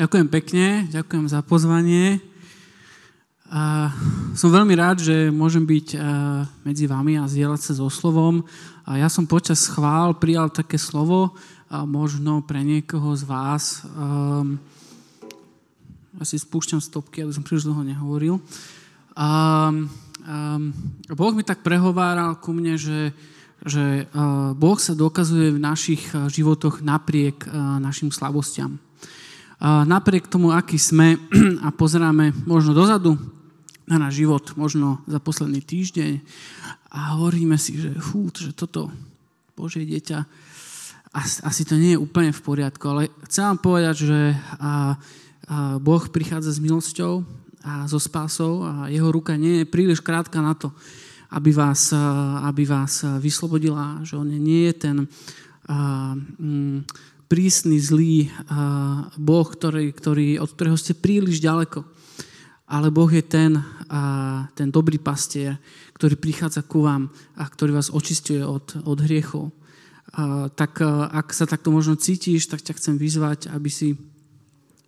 Ďakujem pekne, ďakujem za pozvanie. A som veľmi rád, že môžem byť medzi vami a zdieľať sa so slovom. A ja som počas chvál prijal také slovo, a možno pre niekoho z vás. Um, asi spúšťam stopky, aby som príliš dlho nehovoril. Um, um, boh mi tak prehováral ku mne, že, že uh, Boh sa dokazuje v našich životoch napriek uh, našim slabostiam napriek tomu, aký sme a pozeráme možno dozadu na náš život, možno za posledný týždeň a hovoríme si, že fú, že toto Božie dieťa, asi to nie je úplne v poriadku, ale chcem vám povedať, že a, Boh prichádza s milosťou a so spásou a jeho ruka nie je príliš krátka na to, aby vás, aby vás vyslobodila, že on nie je ten mm, prísny, zlý Boh, ktorý, ktorý, od ktorého ste príliš ďaleko. Ale Boh je ten, ten dobrý pastier, ktorý prichádza ku vám a ktorý vás očistuje od, od hriechov. Tak ak sa takto možno cítiš, tak ťa chcem vyzvať, aby si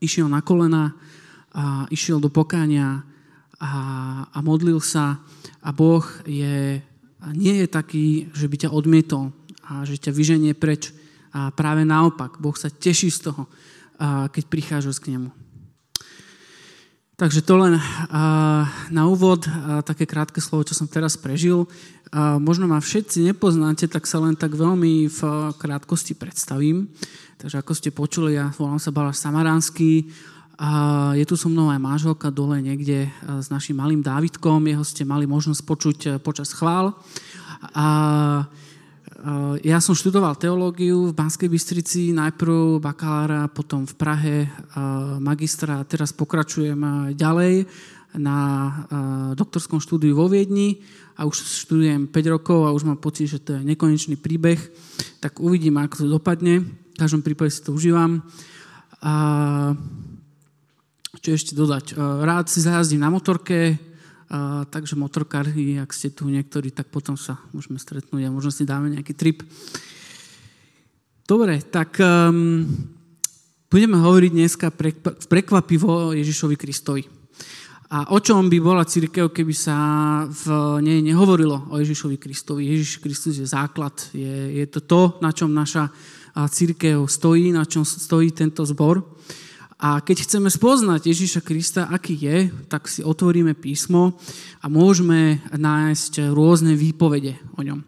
išiel na kolena, a išiel do pokáňa a, a modlil sa a Boh je, nie je taký, že by ťa odmietol a že ťa vyženie preč, a práve naopak, Boh sa teší z toho, keď prichádzaš k nemu. Takže to len na úvod, také krátke slovo, čo som teraz prežil. Možno ma všetci nepoznáte, tak sa len tak veľmi v krátkosti predstavím. Takže ako ste počuli, ja volám sa Balaš Samaránsky. Je tu so mnou aj manželka dole niekde s našim malým Dávidkom. Jeho ste mali možnosť počuť počas chvál. A ja som študoval teológiu v Banskej Bystrici, najprv bakalára, potom v Prahe eh, magistra a teraz pokračujem eh, ďalej na doktorskom štúdiu vo Viedni a už študujem 5 rokov a už mám pocit, že to je nekonečný príbeh. Tak uvidím, ako to dopadne. V každom prípade si to užívam. A čo ešte dodať? Rád si zajazdím na motorke, a, takže motorkári, ak ste tu niektorí, tak potom sa môžeme stretnúť a možno si dáme nejaký trip. Dobre, tak um, budeme hovoriť dneska prekvapivo Ježišovi Kristovi. A o čom by bola církev, keby sa v nej nehovorilo o Ježišovi Kristovi? Ježiš Kristus je základ, je, je to to, na čom naša církev stojí, na čom stojí tento zbor. A keď chceme spoznať Ježíša Krista, aký je, tak si otvoríme písmo a môžeme nájsť rôzne výpovede o ňom.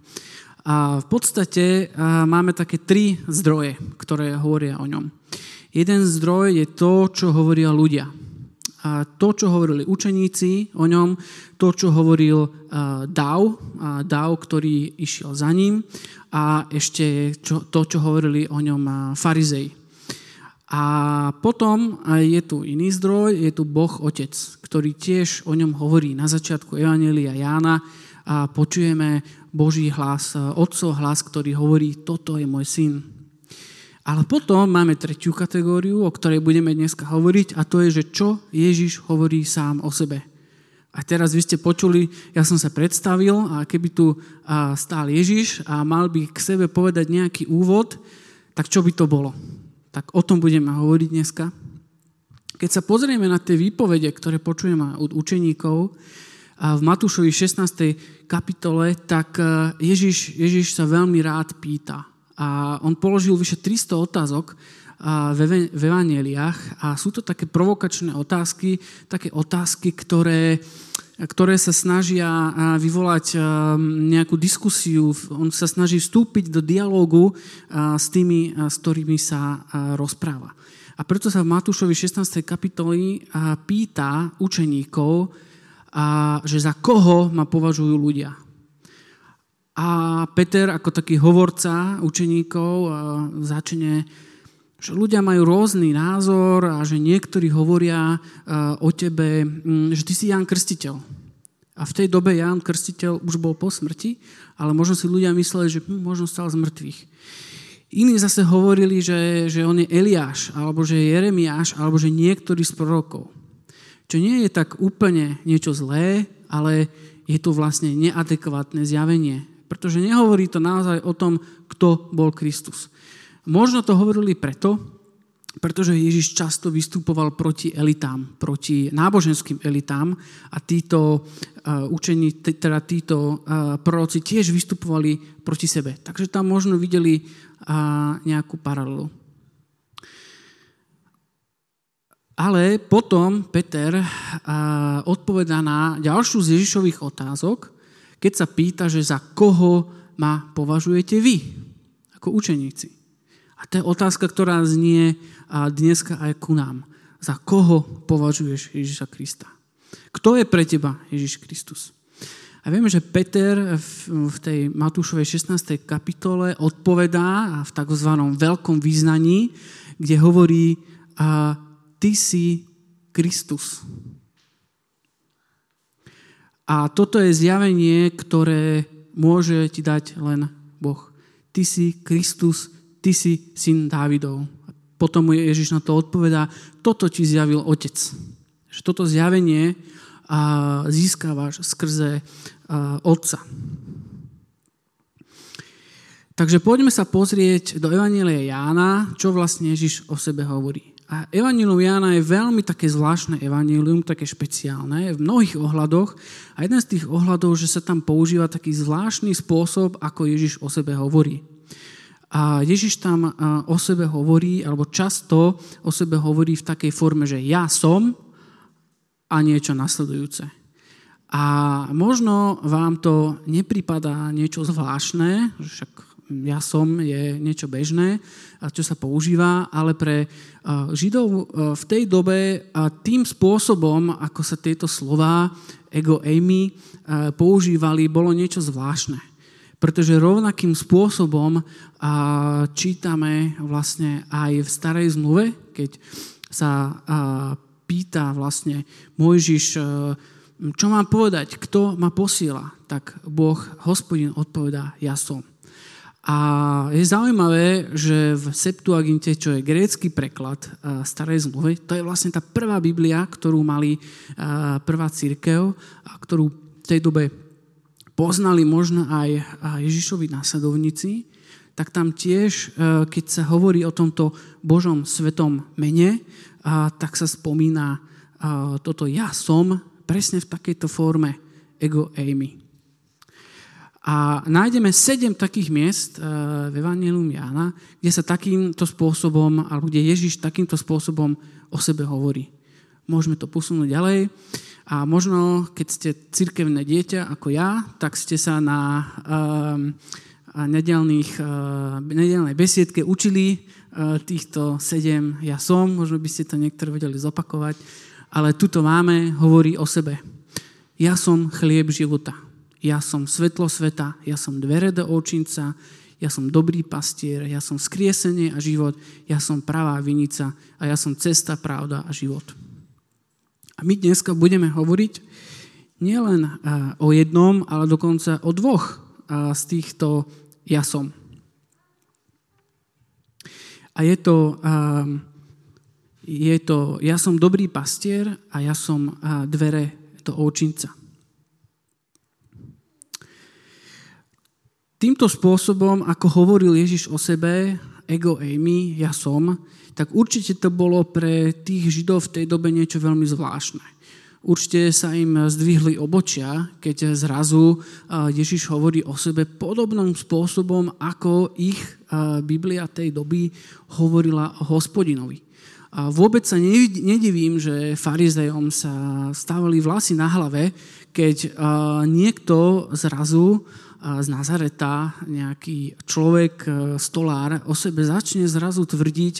A v podstate máme také tri zdroje, ktoré hovoria o ňom. Jeden zdroj je to, čo hovoria ľudia. A to, čo hovorili učeníci o ňom, to, čo hovoril Dav, Dav, ktorý išiel za ním a ešte to, čo hovorili o ňom farizej. A potom je tu iný zdroj, je tu Boh Otec, ktorý tiež o ňom hovorí na začiatku Evangelia Jána a počujeme Boží hlas, Otcov hlas, ktorý hovorí, toto je môj syn. Ale potom máme tretiu kategóriu, o ktorej budeme dneska hovoriť a to je, že čo Ježiš hovorí sám o sebe. A teraz vy ste počuli, ja som sa predstavil a keby tu stál Ježiš a mal by k sebe povedať nejaký úvod, tak čo by to bolo? Tak o tom budeme hovoriť dneska. Keď sa pozrieme na tie výpovede, ktoré počujeme od učeníkov v Matúšovi 16. kapitole, tak e, Ježiš, Ježiš sa veľmi rád pýta. A on položil vyše 300 otázok v evaneliách a sú to také provokačné otázky, také otázky, ktoré ktoré sa snažia vyvolať nejakú diskusiu. On sa snaží vstúpiť do dialógu s tými, s ktorými sa rozpráva. A preto sa v Matúšovi 16. kapitoli pýta učeníkov, že za koho ma považujú ľudia. A Peter ako taký hovorca učeníkov začne že ľudia majú rôzny názor a že niektorí hovoria o tebe, mm, že ty si Ján Krstiteľ. A v tej dobe Ján Krstiteľ už bol po smrti, ale možno si ľudia mysleli, že hm, možno stal z mŕtvych. Iní zase hovorili, že, že on je Eliáš, alebo že je Jeremiáš, alebo že niektorý z prorokov. Čo nie je tak úplne niečo zlé, ale je to vlastne neadekvátne zjavenie. Pretože nehovorí to naozaj o tom, kto bol Kristus. Možno to hovorili preto, pretože Ježiš často vystupoval proti elitám, proti náboženským elitám a títo uh, učení, teda títo uh, proroci tiež vystupovali proti sebe. Takže tam možno videli uh, nejakú paralelu. Ale potom Peter uh, odpovedá na ďalšiu z Ježišových otázok, keď sa pýta, že za koho ma považujete vy, ako učeníci. A to je otázka, ktorá znie dneska aj ku nám. Za koho považuješ Ježiša Krista? Kto je pre teba Ježiš Kristus? A vieme, že Peter v tej Matúšovej 16. kapitole odpovedá v tzv. veľkom význaní, kde hovorí, ty si Kristus. A toto je zjavenie, ktoré môže ti dať len Boh. Ty si Kristus, ty si syn Dávidov. A potom mu Ježiš na to odpovedá, toto ti zjavil Otec. Že toto zjavenie a získavaš skrze Otca. Takže poďme sa pozrieť do Evanielia Jána, čo vlastne Ježiš o sebe hovorí. A Evangelium Jána je veľmi také zvláštne evangelium, také špeciálne v mnohých ohľadoch. A jeden z tých ohľadov, že sa tam používa taký zvláštny spôsob, ako Ježiš o sebe hovorí. A Ježiš tam o sebe hovorí, alebo často o sebe hovorí v takej forme, že ja som a niečo nasledujúce. A možno vám to nepripadá niečo zvláštne, však ja som je niečo bežné, čo sa používa, ale pre Židov v tej dobe tým spôsobom, ako sa tieto slova ego eimi používali, bolo niečo zvláštne pretože rovnakým spôsobom čítame vlastne aj v starej zmluve, keď sa pýta vlastne Mojžiš, čo mám povedať, kto ma posiela, tak Boh, hospodin odpovedá, ja som. A je zaujímavé, že v Septuaginte, čo je grécky preklad starej zmluvy, to je vlastne tá prvá Biblia, ktorú mali prvá církev, ktorú v tej dobe poznali možno aj Ježišovi následovníci, tak tam tiež, e, keď sa hovorí o tomto Božom svetom mene, tak sa spomína toto ja som presne v takejto forme ego eimi. A nájdeme sedem takých miest e, v Evangelium Jána, kde sa takýmto spôsobom, alebo kde Ježiš takýmto spôsobom o sebe hovorí. Môžeme to posunúť ďalej. A možno, keď ste cirkevné dieťa ako ja, tak ste sa na um, nedelných, uh, besiedke učili uh, týchto sedem ja som. Možno by ste to niektorí vedeli zopakovať. Ale tuto máme, hovorí o sebe. Ja som chlieb života. Ja som svetlo sveta. Ja som dvere do očinca. Ja som dobrý pastier. Ja som skriesenie a život. Ja som pravá vinica. A ja som cesta, pravda a život. A my dneska budeme hovoriť nielen o jednom, ale dokonca o dvoch z týchto ja som. A je to, je to, ja som dobrý pastier a ja som dvere do očinca. Týmto spôsobom, ako hovoril Ježiš o sebe, ego eimi, ja som, tak určite to bolo pre tých Židov v tej dobe niečo veľmi zvláštne. Určite sa im zdvihli obočia, keď zrazu Ježiš hovorí o sebe podobným spôsobom, ako ich Biblia tej doby hovorila o hospodinovi. A vôbec sa nedivím, že farizejom sa stávali vlasy na hlave, keď niekto zrazu z Nazareta nejaký človek, e, stolár o sebe začne zrazu tvrdiť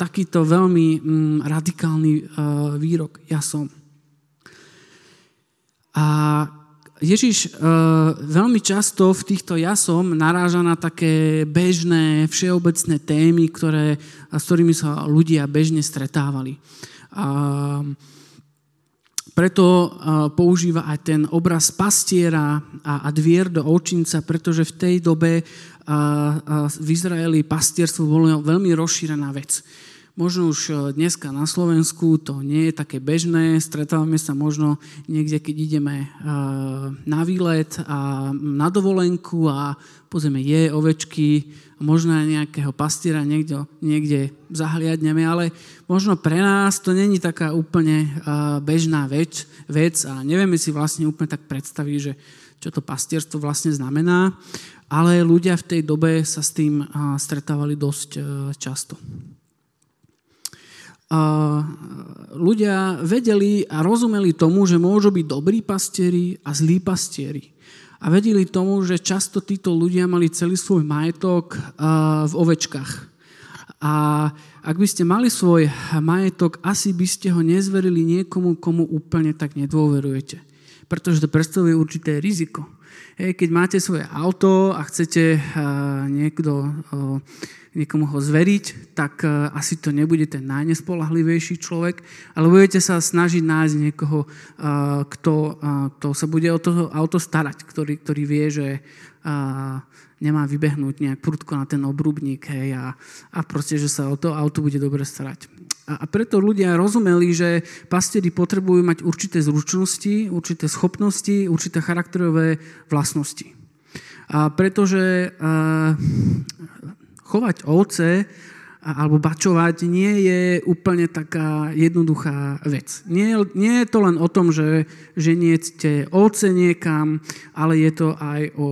takýto veľmi mm, radikálny e, výrok. Ja som. A Ježiš e, veľmi často v týchto jasom naráža na také bežné, všeobecné témy, ktoré, s ktorými sa ľudia bežne stretávali. A preto používa aj ten obraz pastiera a, dvier do očinca, pretože v tej dobe v Izraeli pastierstvo bolo veľmi rozšírená vec. Možno už e, dneska na Slovensku to nie je také bežné, stretávame sa možno niekde, keď ideme e, na výlet a na dovolenku a pozrieme je ovečky, možno aj nejakého pastiera niekde, niekde zahliadneme, ale možno pre nás to není taká úplne e, bežná vec, vec a nevieme si vlastne úplne tak predstaviť, že čo to pastierstvo vlastne znamená, ale ľudia v tej dobe sa s tým stretávali dosť často ľudia vedeli a rozumeli tomu, že môžu byť dobrí pastieri a zlí pastieri. A vedeli tomu, že často títo ľudia mali celý svoj majetok v ovečkách. A ak by ste mali svoj majetok, asi by ste ho nezverili niekomu, komu úplne tak nedôverujete. Pretože to predstavuje určité riziko. Keď máte svoje auto a chcete niekto niekomu ho zveriť, tak e, asi to nebude ten najnespolahlivejší človek, ale budete sa snažiť nájsť niekoho, e, kto, e, kto sa bude o to auto starať, ktorý, ktorý vie, že nemá vybehnúť nejak prudko na ten obrubník hej, a, a proste, že sa o to auto bude dobre starať. A, a preto ľudia rozumeli, že pastieri potrebujú mať určité zručnosti, určité schopnosti, určité charakterové vlastnosti. A pretože chovať ovce alebo bačovať nie je úplne taká jednoduchá vec. Nie, nie je to len o tom, že ženiete ovce niekam, ale je to aj o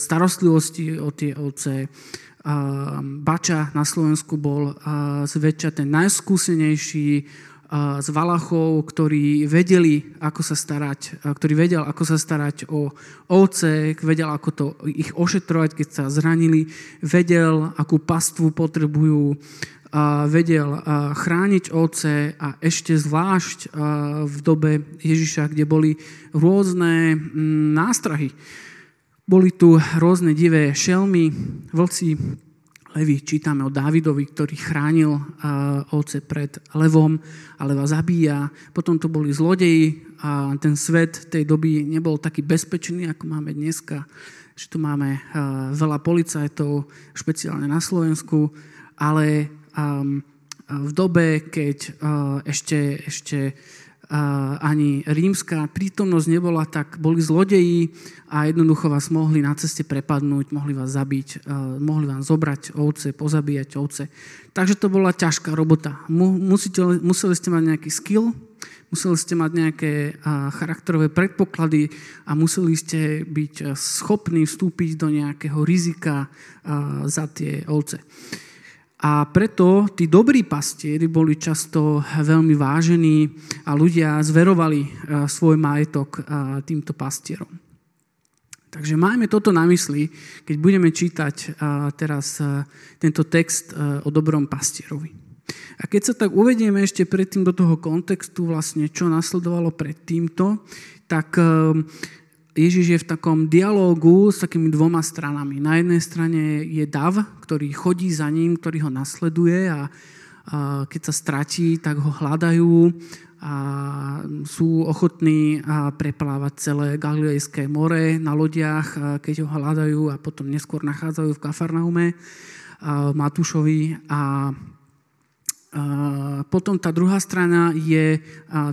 starostlivosti o tie ovce. Bača na Slovensku bol zväčša ten najskúsenejší z Valachov, ktorí vedeli, ako sa starať, ktorý vedel, ako sa starať o ovce, vedel, ako to ich ošetrovať, keď sa zranili, vedel, akú pastvu potrebujú, vedel chrániť ovce a ešte zvlášť v dobe Ježiša, kde boli rôzne nástrahy. Boli tu rôzne divé šelmy, vlci, Levi čítame o Dávidovi, ktorý chránil ovce pred levom a leva zabíja. Potom to boli zlodeji a ten svet tej doby nebol taký bezpečný, ako máme dneska. Že tu máme veľa policajtov, špeciálne na Slovensku, ale v dobe, keď ešte, ešte ani rímska prítomnosť nebola, tak boli zlodeji a jednoducho vás mohli na ceste prepadnúť, mohli vás zabiť, mohli vám zobrať ovce, pozabíjať ovce. Takže to bola ťažká robota. Musíte, museli ste mať nejaký skill, museli ste mať nejaké charakterové predpoklady a museli ste byť schopní vstúpiť do nejakého rizika za tie ovce. A preto tí dobrí pastieri boli často veľmi vážení a ľudia zverovali e, svoj majetok e, týmto pastierom. Takže majme toto na mysli, keď budeme čítať e, teraz tento text o dobrom pastierovi. A keď sa tak uvedieme ešte predtým do toho kontextu, vlastne čo nasledovalo pred týmto, tak Ježiš je v takom dialógu s takými dvoma stranami. Na jednej strane je dav, ktorý chodí za ním, ktorý ho nasleduje a, a keď sa stratí, tak ho hľadajú a sú ochotní preplávať celé Galilejské more na lodiach, keď ho hľadajú a potom neskôr nachádzajú v Kafarnaume, Matúšovi a potom tá druhá strana je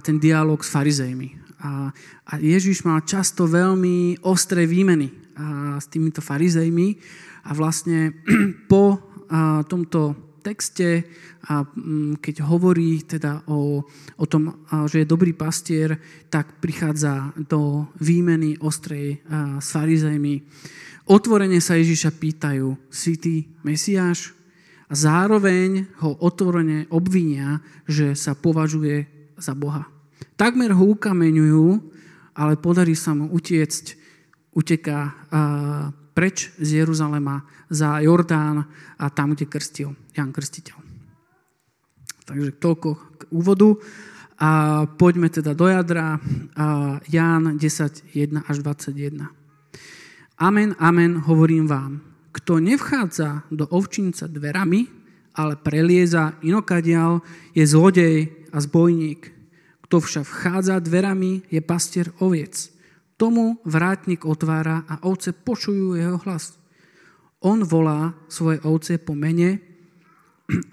ten dialog s farizejmi. A, a Ježiš mal často veľmi ostré výmeny a, s týmito farizejmi a vlastne po a, tomto texte, a, keď hovorí teda o, o tom, že je dobrý pastier, tak prichádza do výmeny ostrej a, s farizejmi. Otvorene sa Ježiša pýtajú, si ty Mesiáš? A zároveň ho otvorene obvinia, že sa považuje za Boha. Takmer ho ukameňujú, ale podarí sa mu utiecť, uteká preč z Jeruzalema za Jordán a tam, kde krstil Jan Krstiteľ. Takže toľko k úvodu. A poďme teda do jadra. A Ján 10, 1 až 21. Amen, amen, hovorím vám. Kto nevchádza do ovčinca dverami, ale prelieza inokadial, je zlodej a zbojník. Kto však vchádza dverami, je pastier oviec. Tomu vrátnik otvára a ovce počujú jeho hlas. On volá svoje ovce po mene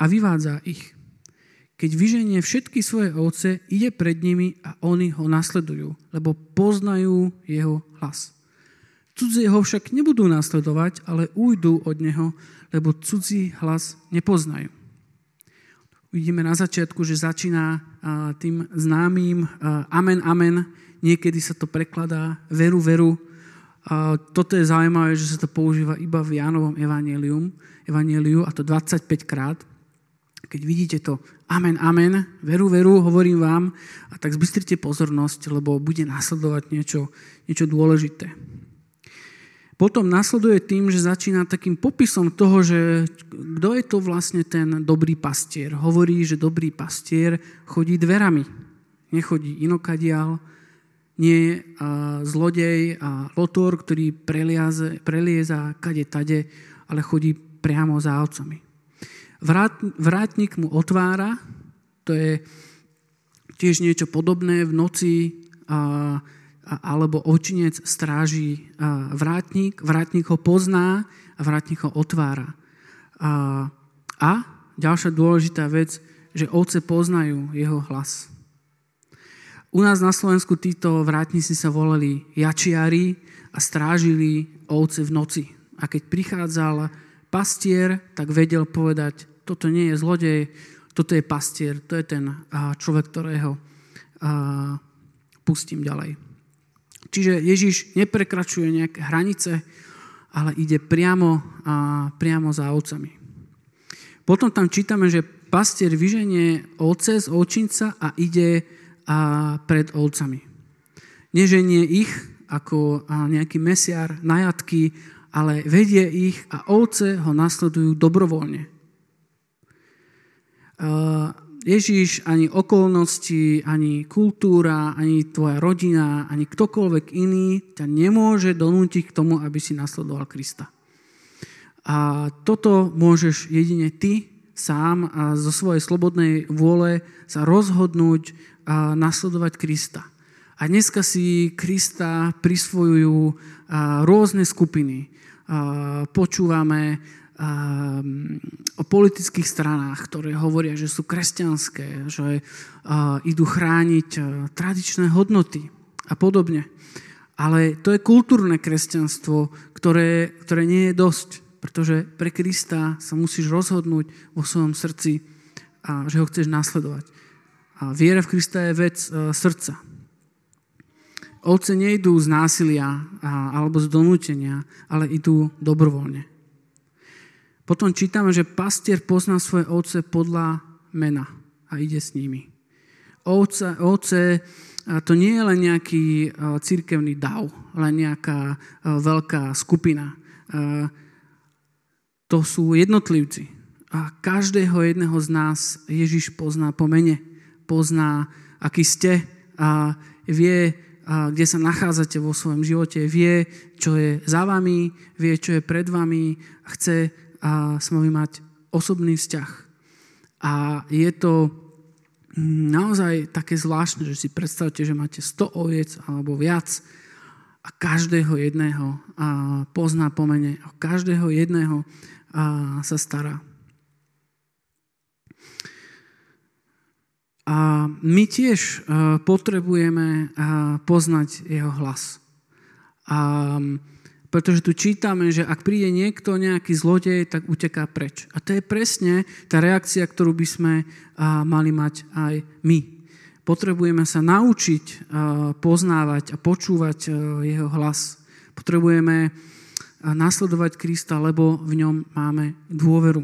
a vyvádza ich. keď vyženie všetky svoje ovce, ide pred nimi a oni ho nasledujú, lebo poznajú jeho hlas. Cudzie ho však nebudú nasledovať, ale ujdu od neho, lebo cudzí hlas nepoznajú. Vidíme na začiatku, že začína tým známym amen, amen. Niekedy sa to prekladá veru, veru. Toto je zaujímavé, že sa to používa iba v Jánovom evangelium, evangeliu a to 25 krát. Keď vidíte to amen, amen, veru, veru, hovorím vám, a tak zbystrite pozornosť, lebo bude nasledovať niečo, niečo dôležité. Potom nasleduje tým, že začína takým popisom toho, že kto je to vlastne ten dobrý pastier. Hovorí, že dobrý pastier chodí dverami. Nechodí inokadial, nie a zlodej a lotor, ktorý preliaze, prelieza kade tade, ale chodí priamo za ovcami. Vrát, vrátnik mu otvára, to je tiež niečo podobné v noci a alebo očinec stráži vrátnik, vrátnik ho pozná a vrátnik ho otvára. A, a ďalšia dôležitá vec, že ovce poznajú jeho hlas. U nás na Slovensku títo vrátnici sa volali jačiari a strážili ovce v noci. A keď prichádzal pastier, tak vedel povedať, toto nie je zlodej, toto je pastier, to je ten človek, ktorého pustím ďalej. Čiže Ježiš neprekračuje nejaké hranice, ale ide priamo, a, priamo za ovcami. Potom tam čítame, že pastier vyženie ovce z ovčinca a ide a, pred ovcami. Neženie ich ako nejaký mesiar, najatky, ale vedie ich a ovce ho nasledujú dobrovoľne. Ježiš, ani okolnosti, ani kultúra, ani tvoja rodina, ani ktokoľvek iný ťa nemôže donútiť k tomu, aby si nasledoval Krista. A toto môžeš jedine ty sám a zo svojej slobodnej vôle sa rozhodnúť a nasledovať Krista. A dneska si Krista prisvojujú rôzne skupiny. Počúvame o politických stranách, ktoré hovoria, že sú kresťanské, že idú chrániť e, tradičné hodnoty a podobne. Ale to je kultúrne kresťanstvo, ktoré, ktoré nie je dosť, pretože pre Krista sa musíš rozhodnúť vo svojom srdci, že ho chceš nasledovať. A viera v Krista je vec e, srdca. Ovce nejdú z násilia alebo z donútenia, ale idú dobrovoľne. Potom čítame, že pastier pozná svoje ovce podľa mena a ide s nimi. Ovce, ovce to nie je len nejaký církevný dav, len nejaká veľká skupina. To sú jednotlivci. A každého jedného z nás Ježiš pozná po mene. Pozná, aký ste a vie, a kde sa nachádzate vo svojom živote. Vie, čo je za vami, vie, čo je pred vami chce a s vami mať osobný vzťah. A je to naozaj také zvláštne, že si predstavte, že máte 100 oviec alebo viac a každého jedného a pozná pomene, a každého jedného a sa stará. A my tiež potrebujeme poznať jeho hlas. A pretože tu čítame, že ak príde niekto, nejaký zlodej, tak uteká preč. A to je presne tá reakcia, ktorú by sme mali mať aj my. Potrebujeme sa naučiť poznávať a počúvať jeho hlas. Potrebujeme nasledovať Krista, lebo v ňom máme dôveru.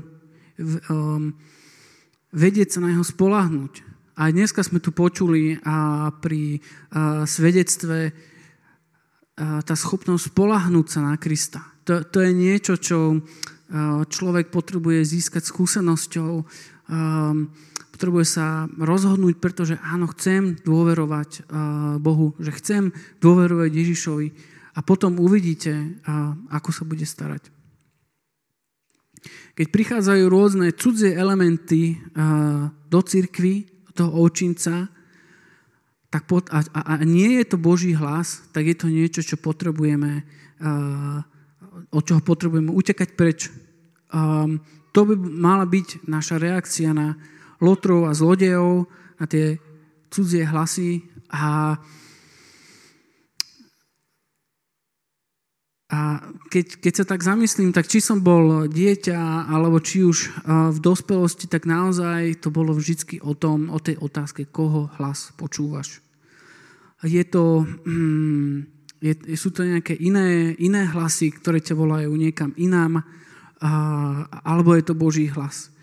Um, vedieť sa na jeho spolahnuť. A dneska sme tu počuli pri svedectve tá schopnosť polahnúť sa na Krista. To, to je niečo, čo človek potrebuje získať skúsenosťou, potrebuje sa rozhodnúť, pretože áno, chcem dôverovať Bohu, že chcem dôverovať Ježišovi a potom uvidíte, ako sa bude starať. Keď prichádzajú rôzne cudzie elementy do cirkvy, toho očinca, tak pot, a, a, a nie je to Boží hlas, tak je to niečo, čo potrebujeme, uh, od čoho potrebujeme utekať preč. Um, to by mala byť naša reakcia na lotrov a zlodejov, na tie cudzie hlasy a A keď, keď sa tak zamyslím, tak či som bol dieťa, alebo či už v dospelosti, tak naozaj to bolo vždy o tom, o tej otázke, koho hlas počúvaš. Je to, mm, je, sú to nejaké iné, iné hlasy, ktoré ťa volajú niekam inám, alebo je to Boží hlas.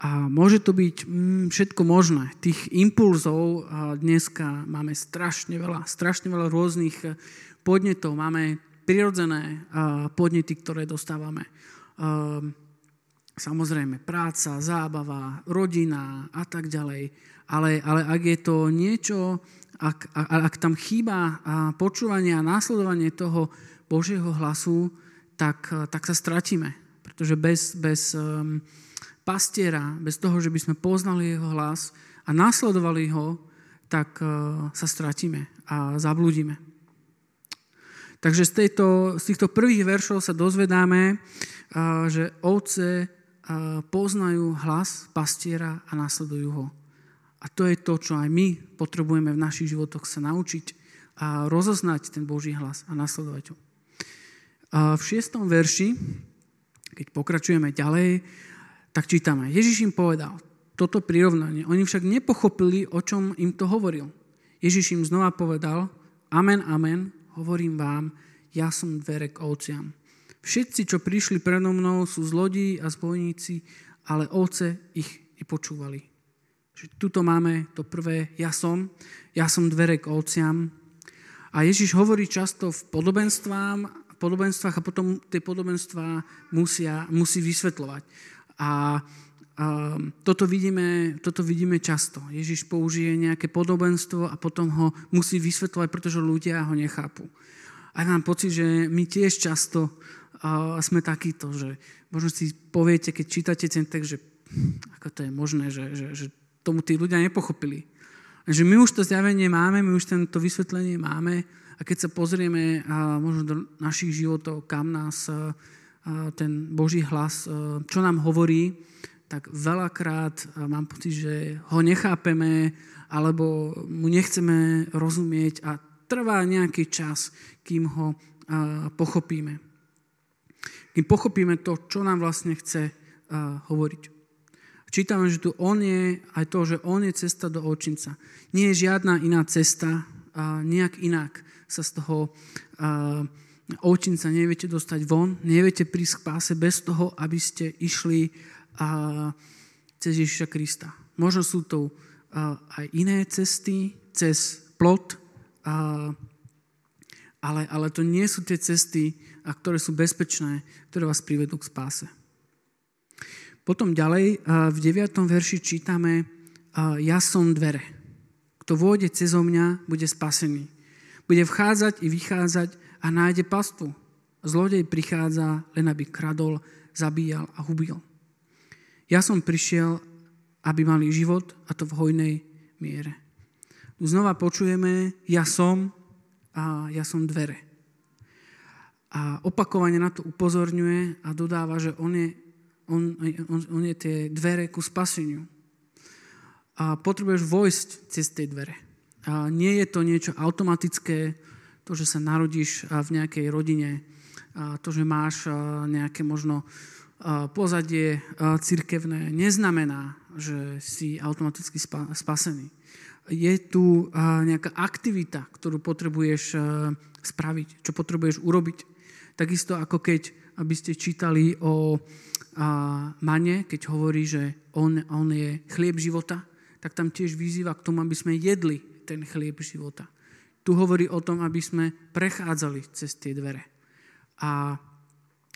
A môže to byť mm, všetko možné. Tých impulzov dneska máme strašne veľa, strašne veľa rôznych podnetov. Máme prirodzené podnety, ktoré dostávame. Samozrejme, práca, zábava, rodina a tak ďalej. Ale, ale ak je to niečo, ak, ak, ak tam chýba počúvanie a následovanie toho Božieho hlasu, tak, tak sa stratíme. Pretože bez, bez um, pastiera, bez toho, že by sme poznali jeho hlas a následovali ho, tak uh, sa stratíme a zablúdime. Takže z, tejto, z týchto prvých veršov sa dozvedáme, že ovce poznajú hlas pastiera a následujú ho. A to je to, čo aj my potrebujeme v našich životoch sa naučiť a rozoznať ten Boží hlas a nasledovať ho. V šiestom verši, keď pokračujeme ďalej, tak čítame. Ježiš im povedal toto prirovnanie. Oni však nepochopili, o čom im to hovoril. Ježiš im znova povedal, amen, amen, hovorím vám, ja som dvere k ovciam. Všetci, čo prišli predo mnou, sú zlodí a zbojníci, ale ovce ich nepočúvali. tuto máme to prvé, ja som, ja som dvere k ovciam. A Ježiš hovorí často v podobenstvách, podobenstvách a potom tie podobenstvá musia, musí vysvetľovať. A toto, vidíme, toto vidíme často. Ježiš použije nejaké podobenstvo a potom ho musí vysvetľovať, pretože ľudia ho nechápu. A mám pocit, že my tiež často uh, sme takíto, že možno si poviete, keď čítate ten text, že ako to je možné, že, že, že tomu tí ľudia nepochopili. Že my už to zjavenie máme, my už tento vysvetlenie máme a keď sa pozrieme uh, možno do našich životov, kam nás ten Boží hlas, čo nám hovorí, tak veľakrát eh, mám pocit, že ho nechápeme alebo mu nechceme rozumieť a trvá nejaký čas, kým ho eh, pochopíme. Kým pochopíme to, čo nám vlastne chce eh, hovoriť. Čítame, že tu on je, aj to, že on je cesta do očinca. Nie je žiadna iná cesta, nejak inak sa z toho očinca neviete dostať von, neviete prísť k páse bez toho, aby ste išli a cez Ježiša Krista. Možno sú to aj iné cesty, cez plot, ale, ale to nie sú tie cesty, ktoré sú bezpečné, ktoré vás privedú k spáse. Potom ďalej v 9. verši čítame Ja som dvere. Kto vôjde cez mňa, bude spasený. Bude vchádzať i vychádzať a nájde pastvu. Zlodej prichádza len aby kradol, zabíjal a hubil. Ja som prišiel, aby mali život a to v hojnej miere. Tu znova počujeme, ja som a ja som dvere. A opakovane na to upozorňuje a dodáva, že on je, on, on, on je tie dvere ku spaseniu. A potrebuješ vojsť cez tie dvere. A nie je to niečo automatické, to, že sa narodíš v nejakej rodine, a to, že máš nejaké možno pozadie cirkevné neznamená, že si automaticky spasený. Je tu nejaká aktivita, ktorú potrebuješ spraviť, čo potrebuješ urobiť. Takisto ako keď, aby ste čítali o Mane, keď hovorí, že on, on je chlieb života, tak tam tiež vyzýva k tomu, aby sme jedli ten chlieb života. Tu hovorí o tom, aby sme prechádzali cez tie dvere. A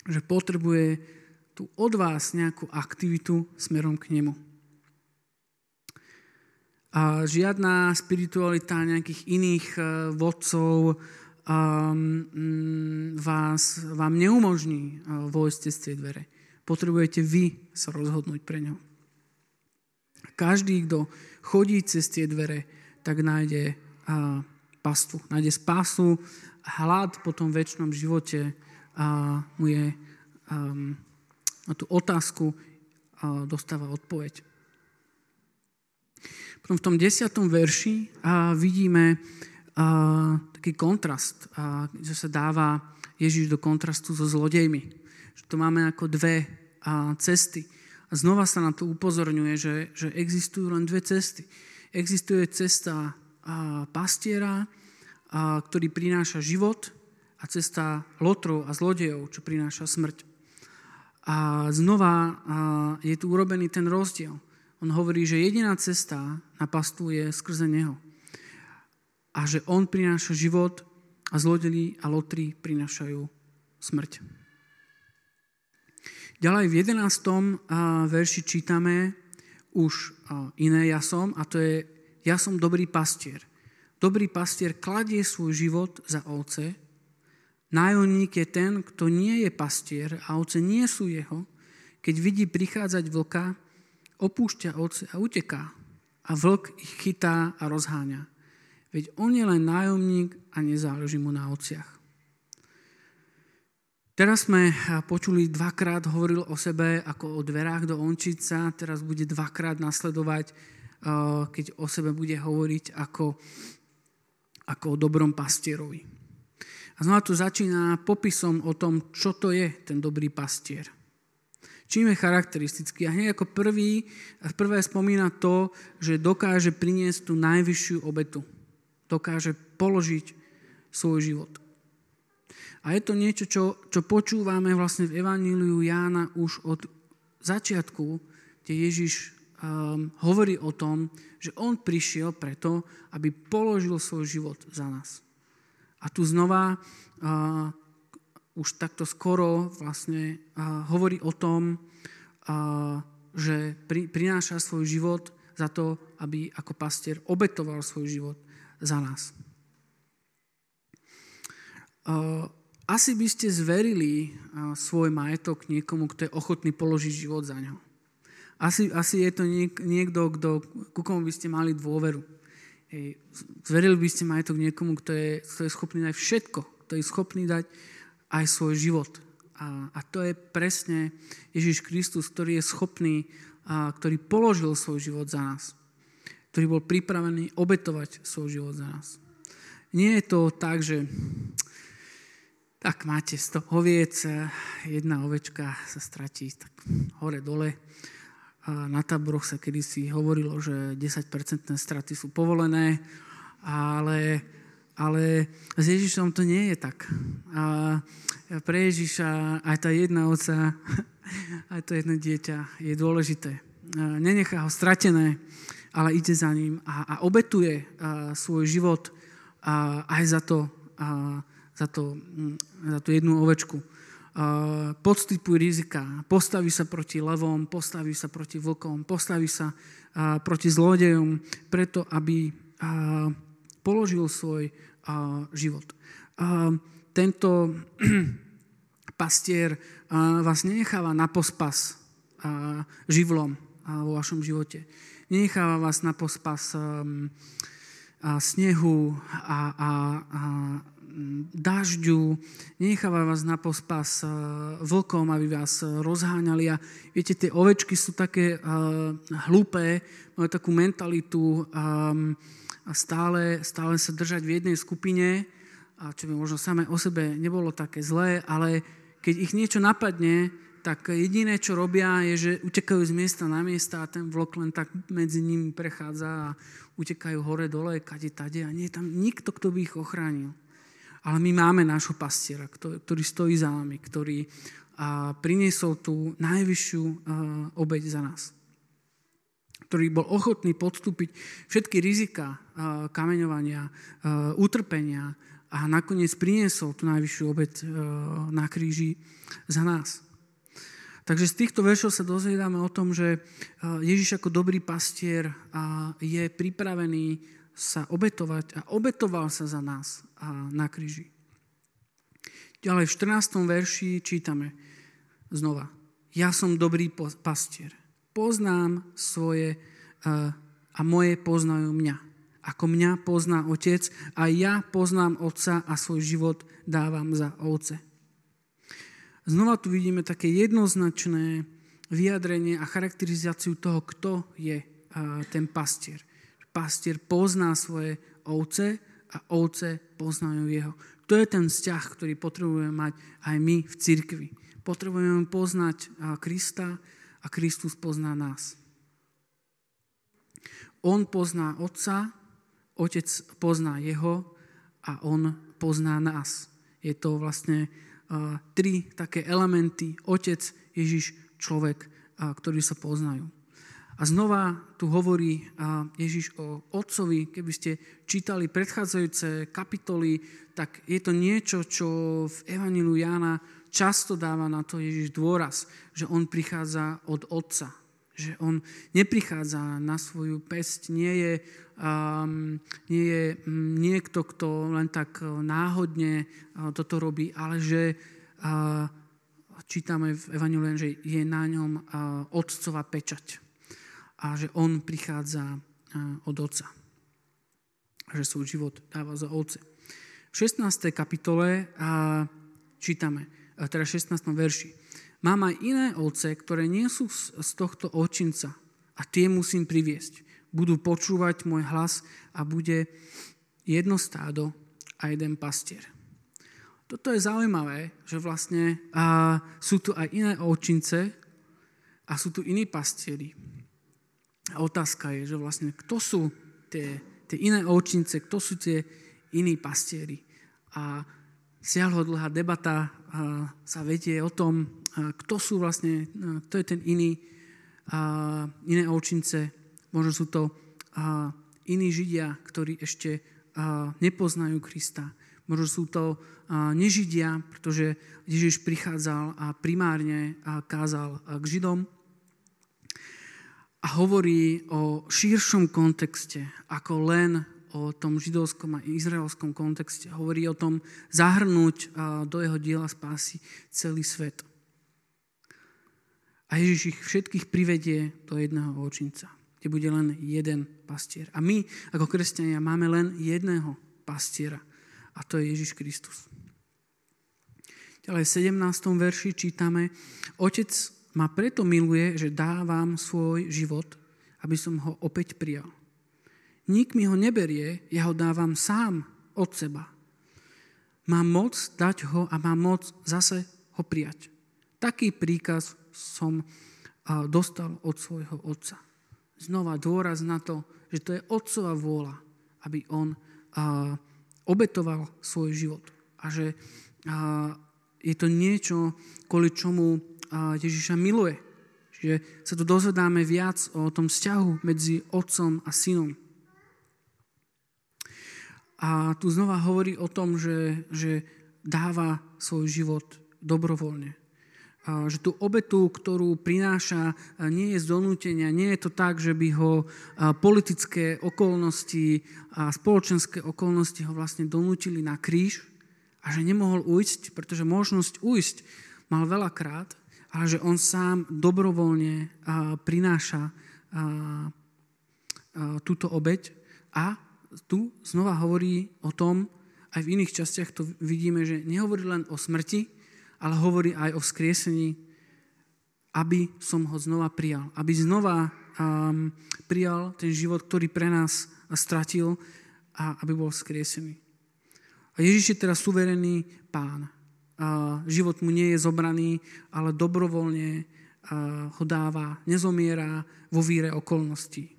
že potrebuje tu od vás nejakú aktivitu smerom k nemu. A žiadna spiritualita nejakých iných uh, vodcov um, vás, vám neumožní uh, vojsť cez tie dvere. Potrebujete vy sa rozhodnúť pre ňo. Každý, kto chodí cez tie dvere, tak nájde uh, pastvu. Nájde spásu, hlad po tom väčšnom živote uh, mu je um, na tú otázku dostáva odpoveď. Potom v tom desiatom verši vidíme taký kontrast, že sa dáva Ježiš do kontrastu so zlodejmi. Že tu máme ako dve cesty. A znova sa na to upozorňuje, že, že existujú len dve cesty. Existuje cesta pastiera, ktorý prináša život a cesta lotrov a zlodejov, čo prináša smrť. A znova je tu urobený ten rozdiel. On hovorí, že jediná cesta na pastu je skrze Neho. A že On prináša život a zlodeli a lotri prinášajú smrť. Ďalej v 11. verši čítame už iné ja som a to je ja som dobrý pastier. Dobrý pastier kladie svoj život za ovce. Nájomník je ten, kto nie je pastier a ovce nie sú jeho. Keď vidí prichádzať vlka, opúšťa ovce a uteká. A vlk ich chytá a rozháňa. Veď on je len nájomník a nezáleží mu na ovciach. Teraz sme počuli dvakrát, hovoril o sebe ako o dverách do Ončica, teraz bude dvakrát nasledovať, keď o sebe bude hovoriť ako, ako o dobrom pastierovi. A znova tu začína popisom o tom, čo to je ten dobrý pastier. Čím je charakteristický? A hneď ako prvý, prvé spomína to, že dokáže priniesť tú najvyššiu obetu. Dokáže položiť svoj život. A je to niečo, čo, čo počúvame vlastne v Evaníliu Jána už od začiatku, kde Ježiš um, hovorí o tom, že on prišiel preto, aby položil svoj život za nás. A tu znova uh, už takto skoro vlastne hovorí o tom, že prináša svoj život za to, aby ako pastier obetoval svoj život za nás. Asi by ste zverili svoj majetok niekomu, kto je ochotný položiť život za ňo. Asi, asi je to niek- niekto, kto, ku komu by ste mali dôveru. Hej. Zverili by ste majetok niekomu, kto je, kto je schopný dať všetko, kto je schopný dať aj svoj život. A, a to je presne Ježiš Kristus, ktorý je schopný, a, ktorý položil svoj život za nás. Ktorý bol pripravený obetovať svoj život za nás. Nie je to tak, že tak máte 100 oviec, jedna ovečka sa stratí tak hore-dole. A na táboroch sa kedysi hovorilo, že 10% straty sú povolené, ale ale s Ježišom to nie je tak. A pre Ježiša aj tá jedna oca, aj to jedno dieťa je dôležité. Nenechá ho stratené, ale ide za ním a, a obetuje a, svoj život a, aj za to, a, za, to, za tú jednu ovečku. Podstupuje rizika, postaví sa proti levom, postaví sa proti vlkom, postaví sa proti zlodejom, preto aby položil svoj život. Tento pastier vás nenecháva na pospas živlom vo vašom živote. Nenecháva vás na pospas snehu a, a, a dažďu, nenecháva vás na pospas vlkom, aby vás rozháňali. A viete, tie ovečky sú také uh, hlúpe, majú takú mentalitu, um, a stále, stále sa držať v jednej skupine, a čo by možno samé o sebe nebolo také zlé, ale keď ich niečo napadne, tak jediné, čo robia, je, že utekajú z miesta na miesta a ten vlok len tak medzi nimi prechádza a utekajú hore, dole, kade, tade a nie je tam nikto, kto by ich ochránil. Ale my máme nášho pastiera, ktorý stojí za nami, ktorý priniesol tú najvyššiu obeď za nás ktorý bol ochotný podstúpiť všetky rizika kameňovania, utrpenia a nakoniec priniesol tú najvyššiu obed na kríži za nás. Takže z týchto veršov sa dozvedáme o tom, že Ježiš ako dobrý pastier je pripravený sa obetovať a obetoval sa za nás na kríži. Ďalej v 14. verši čítame znova. Ja som dobrý pastier poznám svoje a moje poznajú mňa. Ako mňa pozná otec a ja poznám otca a svoj život dávam za ovce. Znova tu vidíme také jednoznačné vyjadrenie a charakterizáciu toho, kto je ten pastier. Pastier pozná svoje ovce a ovce poznajú jeho. To je ten vzťah, ktorý potrebujeme mať aj my v cirkvi. Potrebujeme poznať Krista a Kristus pozná nás. On pozná Otca, Otec pozná Jeho a On pozná nás. Je to vlastne tri také elementy. Otec, Ježiš, človek, uh, ktorí sa poznajú. A znova tu hovorí Ježiš o Otcovi. Keby ste čítali predchádzajúce kapitoly, tak je to niečo, čo v Evanilu Jána často dáva na to Ježiš dôraz, že on prichádza od Otca. Že on neprichádza na svoju pesť, nie je, um, nie je niekto, kto len tak náhodne toto robí, ale že uh, čítame v Evangeliu, že je na ňom uh, Otcova pečať a že on prichádza od Otca. Že svoj život dáva za Otce. V 16. kapitole čítame, teda 16. verši. Mám aj iné ovce, ktoré nie sú z tohto očinca a tie musím priviesť. Budú počúvať môj hlas a bude jedno stádo a jeden pastier. Toto je zaujímavé, že vlastne a, sú tu aj iné ovčince a sú tu iní pastieri. A otázka je, že vlastne kto sú tie, tie iné ovčince, kto sú tie iní pastieri. A siahlo dlhá debata sa vedie o tom, kto sú vlastne, kto je ten iný, iné ovčince. Možno sú to iní Židia, ktorí ešte nepoznajú Krista. Možno sú to nežidia, pretože Ježiš prichádzal a primárne kázal k Židom a hovorí o širšom kontexte, ako len o tom židovskom a izraelskom kontexte. Hovorí o tom zahrnúť do jeho diela spásy celý svet. A Ježiš ich všetkých privedie do jedného očinca, kde bude len jeden pastier. A my, ako kresťania, máme len jedného pastiera. A to je Ježiš Kristus. Ďalej v 17. verši čítame, Otec ma preto miluje, že dávam svoj život, aby som ho opäť prijal. Nik mi ho neberie, ja ho dávam sám od seba. Mám moc dať ho a mám moc zase ho prijať. Taký príkaz som dostal od svojho otca. Znova dôraz na to, že to je otcova vôľa, aby on obetoval svoj život. A že je to niečo, kvôli čomu Ježiša miluje. Čiže sa tu dozvedáme viac o tom vzťahu medzi otcom a synom. A tu znova hovorí o tom, že, že dáva svoj život dobrovoľne. A že tú obetu, ktorú prináša, nie je z donútenia, nie je to tak, že by ho politické okolnosti a spoločenské okolnosti ho vlastne donútili na kríž a že nemohol ujsť, pretože možnosť ujsť mal veľakrát, ale že on sám dobrovoľne prináša túto obeď a tu znova hovorí o tom, aj v iných častiach to vidíme, že nehovorí len o smrti, ale hovorí aj o vzkriesení, aby som ho znova prijal. Aby znova um, prijal ten život, ktorý pre nás stratil a aby bol vzkriesený. A Ježiš je teraz suverený pán život mu nie je zobraný, ale dobrovoľne ho dáva, nezomiera vo víre okolností.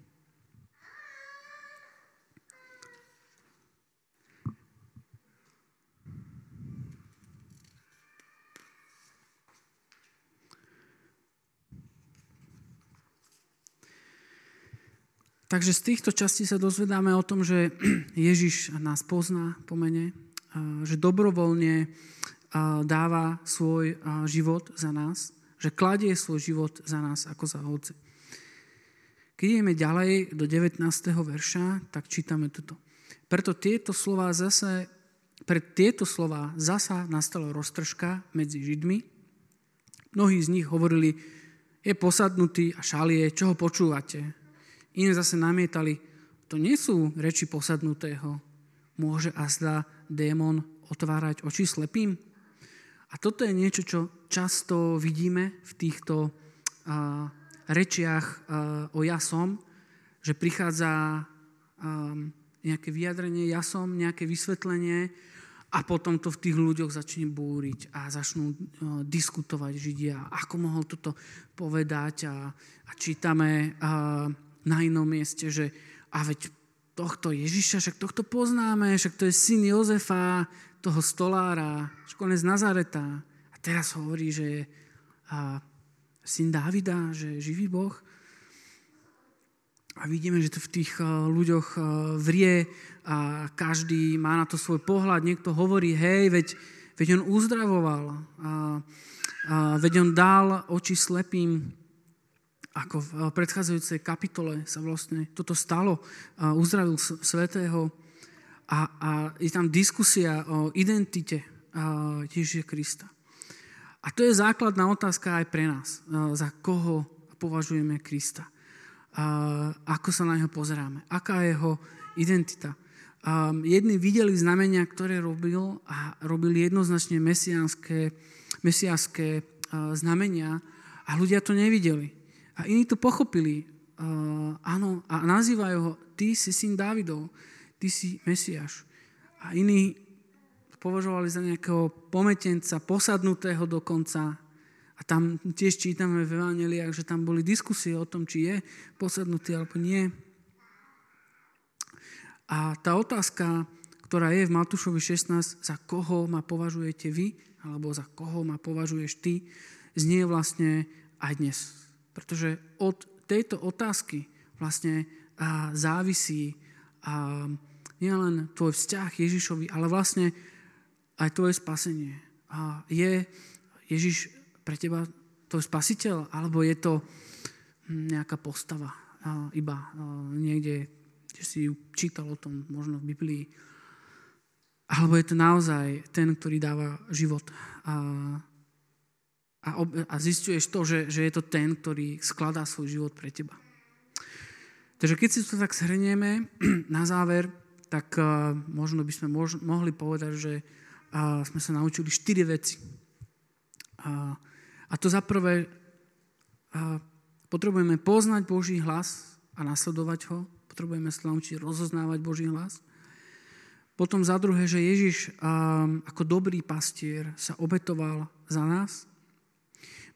Takže z týchto častí sa dozvedáme o tom, že Ježiš nás pozná po mene, že dobrovoľne dáva svoj život za nás, že kladie svoj život za nás ako za ovce. Keď ideme ďalej do 19. verša, tak čítame toto. Preto tieto slova zase, pre tieto slova zasa nastala roztržka medzi Židmi. Mnohí z nich hovorili, je posadnutý a šalie, čo ho počúvate. Iné zase namietali, to nie sú reči posadnutého. Môže a zdá démon otvárať oči slepým? A toto je niečo, čo často vidíme v týchto uh, rečiach uh, o ja som, že prichádza um, nejaké vyjadrenie, ja som, nejaké vysvetlenie a potom to v tých ľuďoch začne búriť a začnú uh, diskutovať Židia, ako mohol toto povedať a, a čítame uh, na inom mieste, že a veď tohto Ježiša, však tohto poznáme, však to je syn Jozefa, toho stolára, školne z Nazareta. A teraz hovorí, že je a, syn Dávida, že je živý Boh. A vidíme, že to v tých ľuďoch vrie a každý má na to svoj pohľad. Niekto hovorí, hej, veď, veď on uzdravoval, a, a, veď on dal oči slepým, ako v predchádzajúcej kapitole sa vlastne toto stalo. A uzdravil svetého a, a je tam diskusia o identite Ježiša Krista. A to je základná otázka aj pre nás. Za koho považujeme Krista ako sa na neho pozeráme, aká je jeho identita. Jedni videli znamenia, ktoré robil a robili jednoznačne mesiánske, mesiánske znamenia a ľudia to nevideli. A iní to pochopili. Áno, a nazývajú ho, ty si syn Dávidov, ty si Mesiáš. A iní považovali za nejakého pometenca, posadnutého dokonca, a tam tiež čítame v Evangeliách, že tam boli diskusie o tom, či je posadnutý alebo nie. A tá otázka, ktorá je v Matúšovi 16, za koho ma považujete vy, alebo za koho ma považuješ ty, znie vlastne aj dnes. Pretože od tejto otázky vlastne závisí a nielen tvoj vzťah Ježišovi, ale vlastne aj tvoje spasenie. A je Ježiš pre teba to je spasiteľ, alebo je to hm, nejaká postava iba niekde, kde si čítal o tom, možno v Biblii. Alebo je to naozaj ten, ktorý dáva život. A, a, a zistuješ to, že, že je to ten, ktorý skladá svoj život pre teba. Takže keď si to tak shrnieme na záver, tak uh, možno by sme mohli povedať, že uh, sme sa naučili štyri veci. Uh, a to za prvé, potrebujeme poznať Boží hlas a nasledovať ho. Potrebujeme sa naučiť rozoznávať Boží hlas. Potom za druhé, že Ježiš ako dobrý pastier sa obetoval za nás.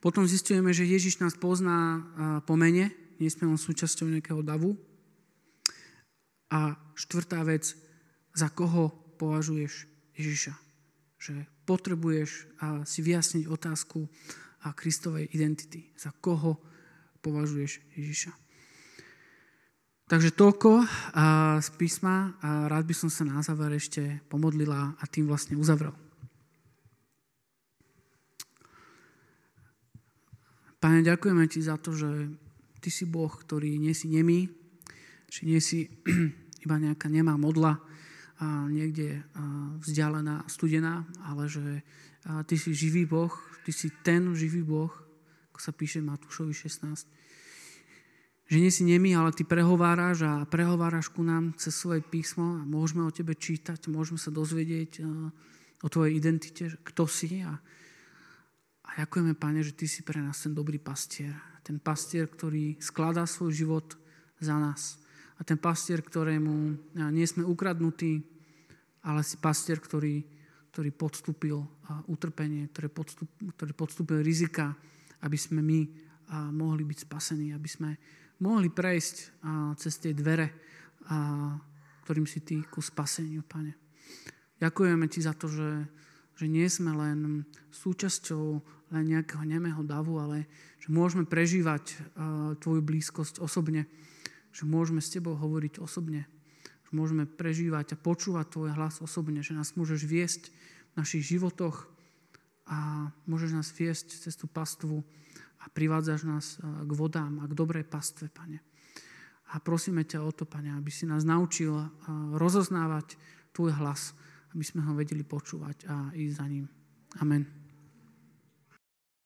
Potom zistujeme, že Ježiš nás pozná po mene, nie sme len súčasťou nejakého davu. A štvrtá vec, za koho považuješ Ježiša. Že potrebuješ si vyjasniť otázku, a Kristovej identity. Za koho považuješ Ježiša. Takže toľko z písma a rád by som sa na záver ešte pomodlila a tým vlastne uzavrel. Pane, ďakujeme Ti za to, že Ty si Boh, ktorý nie si nemý, že nie si iba nejaká nemá modla, a niekde vzdialená, studená, ale že Ty si živý Boh, Ty si ten živý Boh, ako sa píše Matúšovi 16. Že nie si nemý, ale Ty prehováraš a prehováraš ku nám cez svoje písmo a môžeme o Tebe čítať, môžeme sa dozvedieť o Tvojej identite, kto si a, a ďakujeme, Pane, že Ty si pre nás ten dobrý pastier. Ten pastier, ktorý skladá svoj život za nás. A ten pastier, ktorému nie sme ukradnutí, ale si pastier, ktorý, ktorý podstúpil utrpenie, ktorý, podstup, ktorý podstúpil rizika, aby sme my mohli byť spasení, aby sme mohli prejsť cez tie dvere, ktorým si ty ku spaseniu, Pane. Ďakujeme ti za to, že, že nie sme len súčasťou len nejakého nemého davu, ale že môžeme prežívať tvoju blízkosť osobne, že môžeme s tebou hovoriť osobne, môžeme prežívať a počúvať Tvoj hlas osobne, že nás môžeš viesť v našich životoch a môžeš nás viesť cez tú pastvu a privádzaš nás e, k vodám a k dobrej pastve, Pane. A prosíme ťa o to, Pane, aby si nás naučil e, rozoznávať Tvoj hlas, aby sme ho vedeli počúvať a ísť za ním. Amen.